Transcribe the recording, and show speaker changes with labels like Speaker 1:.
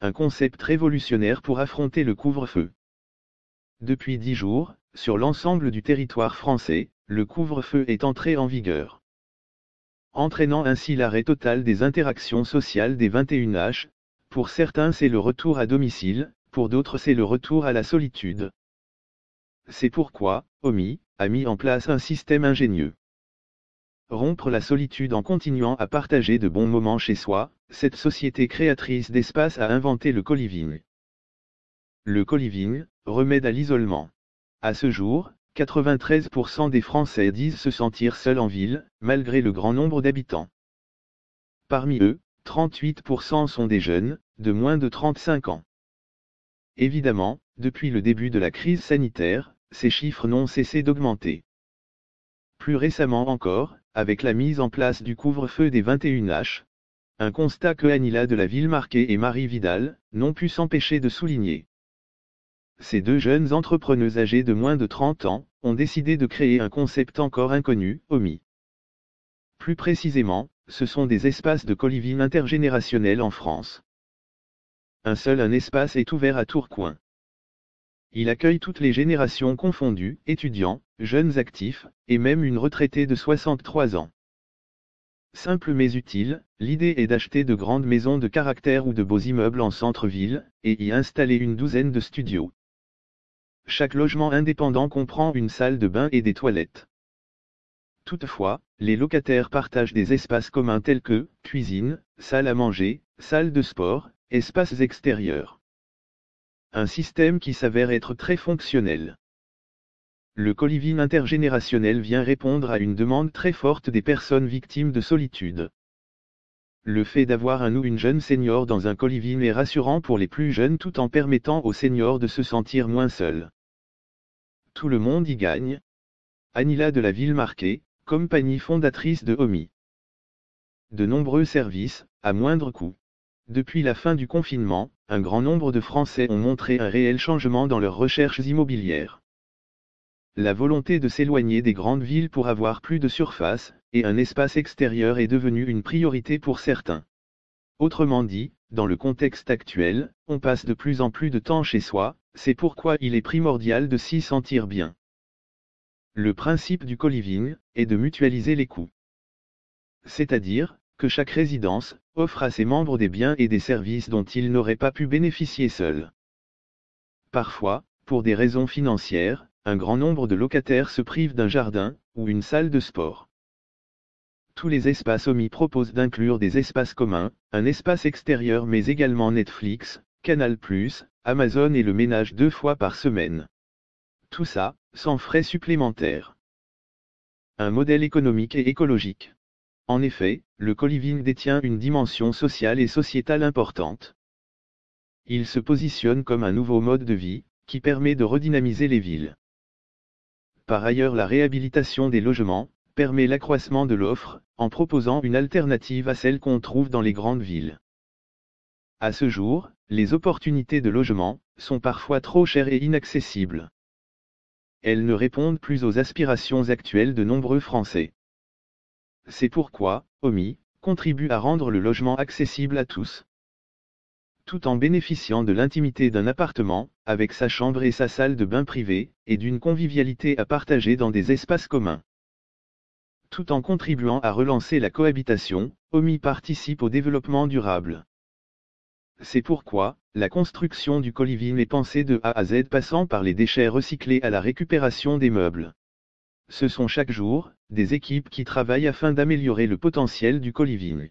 Speaker 1: Un concept révolutionnaire pour affronter le couvre-feu. Depuis dix jours, sur l'ensemble du territoire français, le couvre-feu est entré en vigueur. Entraînant ainsi l'arrêt total des interactions sociales des 21H, pour certains c'est le retour à domicile, pour d'autres c'est le retour à la solitude. C'est pourquoi, OMI, a mis en place un système ingénieux. Rompre la solitude en continuant à partager de bons moments chez soi, cette société créatrice d'espace a inventé le coliving. Le coliving, remède à l'isolement. À ce jour, 93% des Français disent se sentir seuls en ville, malgré le grand nombre d'habitants. Parmi eux, 38% sont des jeunes, de moins de 35 ans. Évidemment, depuis le début de la crise sanitaire, ces chiffres n'ont cessé d'augmenter. Plus récemment encore, avec la mise en place du couvre-feu des 21H, un constat que Anila de la ville marquée et Marie Vidal n'ont pu s'empêcher de souligner. Ces deux jeunes entrepreneuses âgées de moins de 30 ans ont décidé de créer un concept encore inconnu, OMI. Plus précisément, ce sont des espaces de coliving intergénérationnels en France. Un seul un espace est ouvert à Tourcoing. Il accueille toutes les générations confondues, étudiants, jeunes actifs, et même une retraitée de 63 ans. Simple mais utile, l'idée est d'acheter de grandes maisons de caractère ou de beaux immeubles en centre-ville, et y installer une douzaine de studios. Chaque logement indépendant comprend une salle de bain et des toilettes. Toutefois, les locataires partagent des espaces communs tels que cuisine, salle à manger, salle de sport, espaces extérieurs. Un système qui s'avère être très fonctionnel. Le coliving intergénérationnel vient répondre à une demande très forte des personnes victimes de solitude. Le fait d'avoir un ou une jeune senior dans un coliving est rassurant pour les plus jeunes tout en permettant aux seniors de se sentir moins seuls. Tout le monde y gagne. Anila de la ville marquée, compagnie fondatrice de OMI. De nombreux services, à moindre coût. Depuis la fin du confinement, un grand nombre de Français ont montré un réel changement dans leurs recherches immobilières. La volonté de s'éloigner des grandes villes pour avoir plus de surface, et un espace extérieur est devenue une priorité pour certains. Autrement dit, dans le contexte actuel, on passe de plus en plus de temps chez soi, c'est pourquoi il est primordial de s'y sentir bien. Le principe du coliving est de mutualiser les coûts. C'est-à-dire, que chaque résidence offre à ses membres des biens et des services dont ils n'auraient pas pu bénéficier seuls. Parfois, pour des raisons financières, un grand nombre de locataires se privent d'un jardin, ou une salle de sport. Tous les espaces omis proposent d'inclure des espaces communs, un espace extérieur mais également Netflix, Canal+, Amazon et le ménage deux fois par semaine. Tout ça, sans frais supplémentaires. Un modèle économique et écologique. En effet, le coliving détient une dimension sociale et sociétale importante. Il se positionne comme un nouveau mode de vie, qui permet de redynamiser les villes. Par ailleurs la réhabilitation des logements, permet l'accroissement de l'offre, en proposant une alternative à celle qu'on trouve dans les grandes villes. À ce jour, les opportunités de logement, sont parfois trop chères et inaccessibles. Elles ne répondent plus aux aspirations actuelles de nombreux Français. C'est pourquoi, OMI, contribue à rendre le logement accessible à tous, tout en bénéficiant de l'intimité d'un appartement, avec sa chambre et sa salle de bain privée, et d'une convivialité à partager dans des espaces communs. Tout en contribuant à relancer la cohabitation, OMI participe au développement durable. C'est pourquoi, la construction du coliving est pensée de A à Z passant par les déchets recyclés à la récupération des meubles. Ce sont chaque jour, des équipes qui travaillent afin d'améliorer le potentiel du coliving.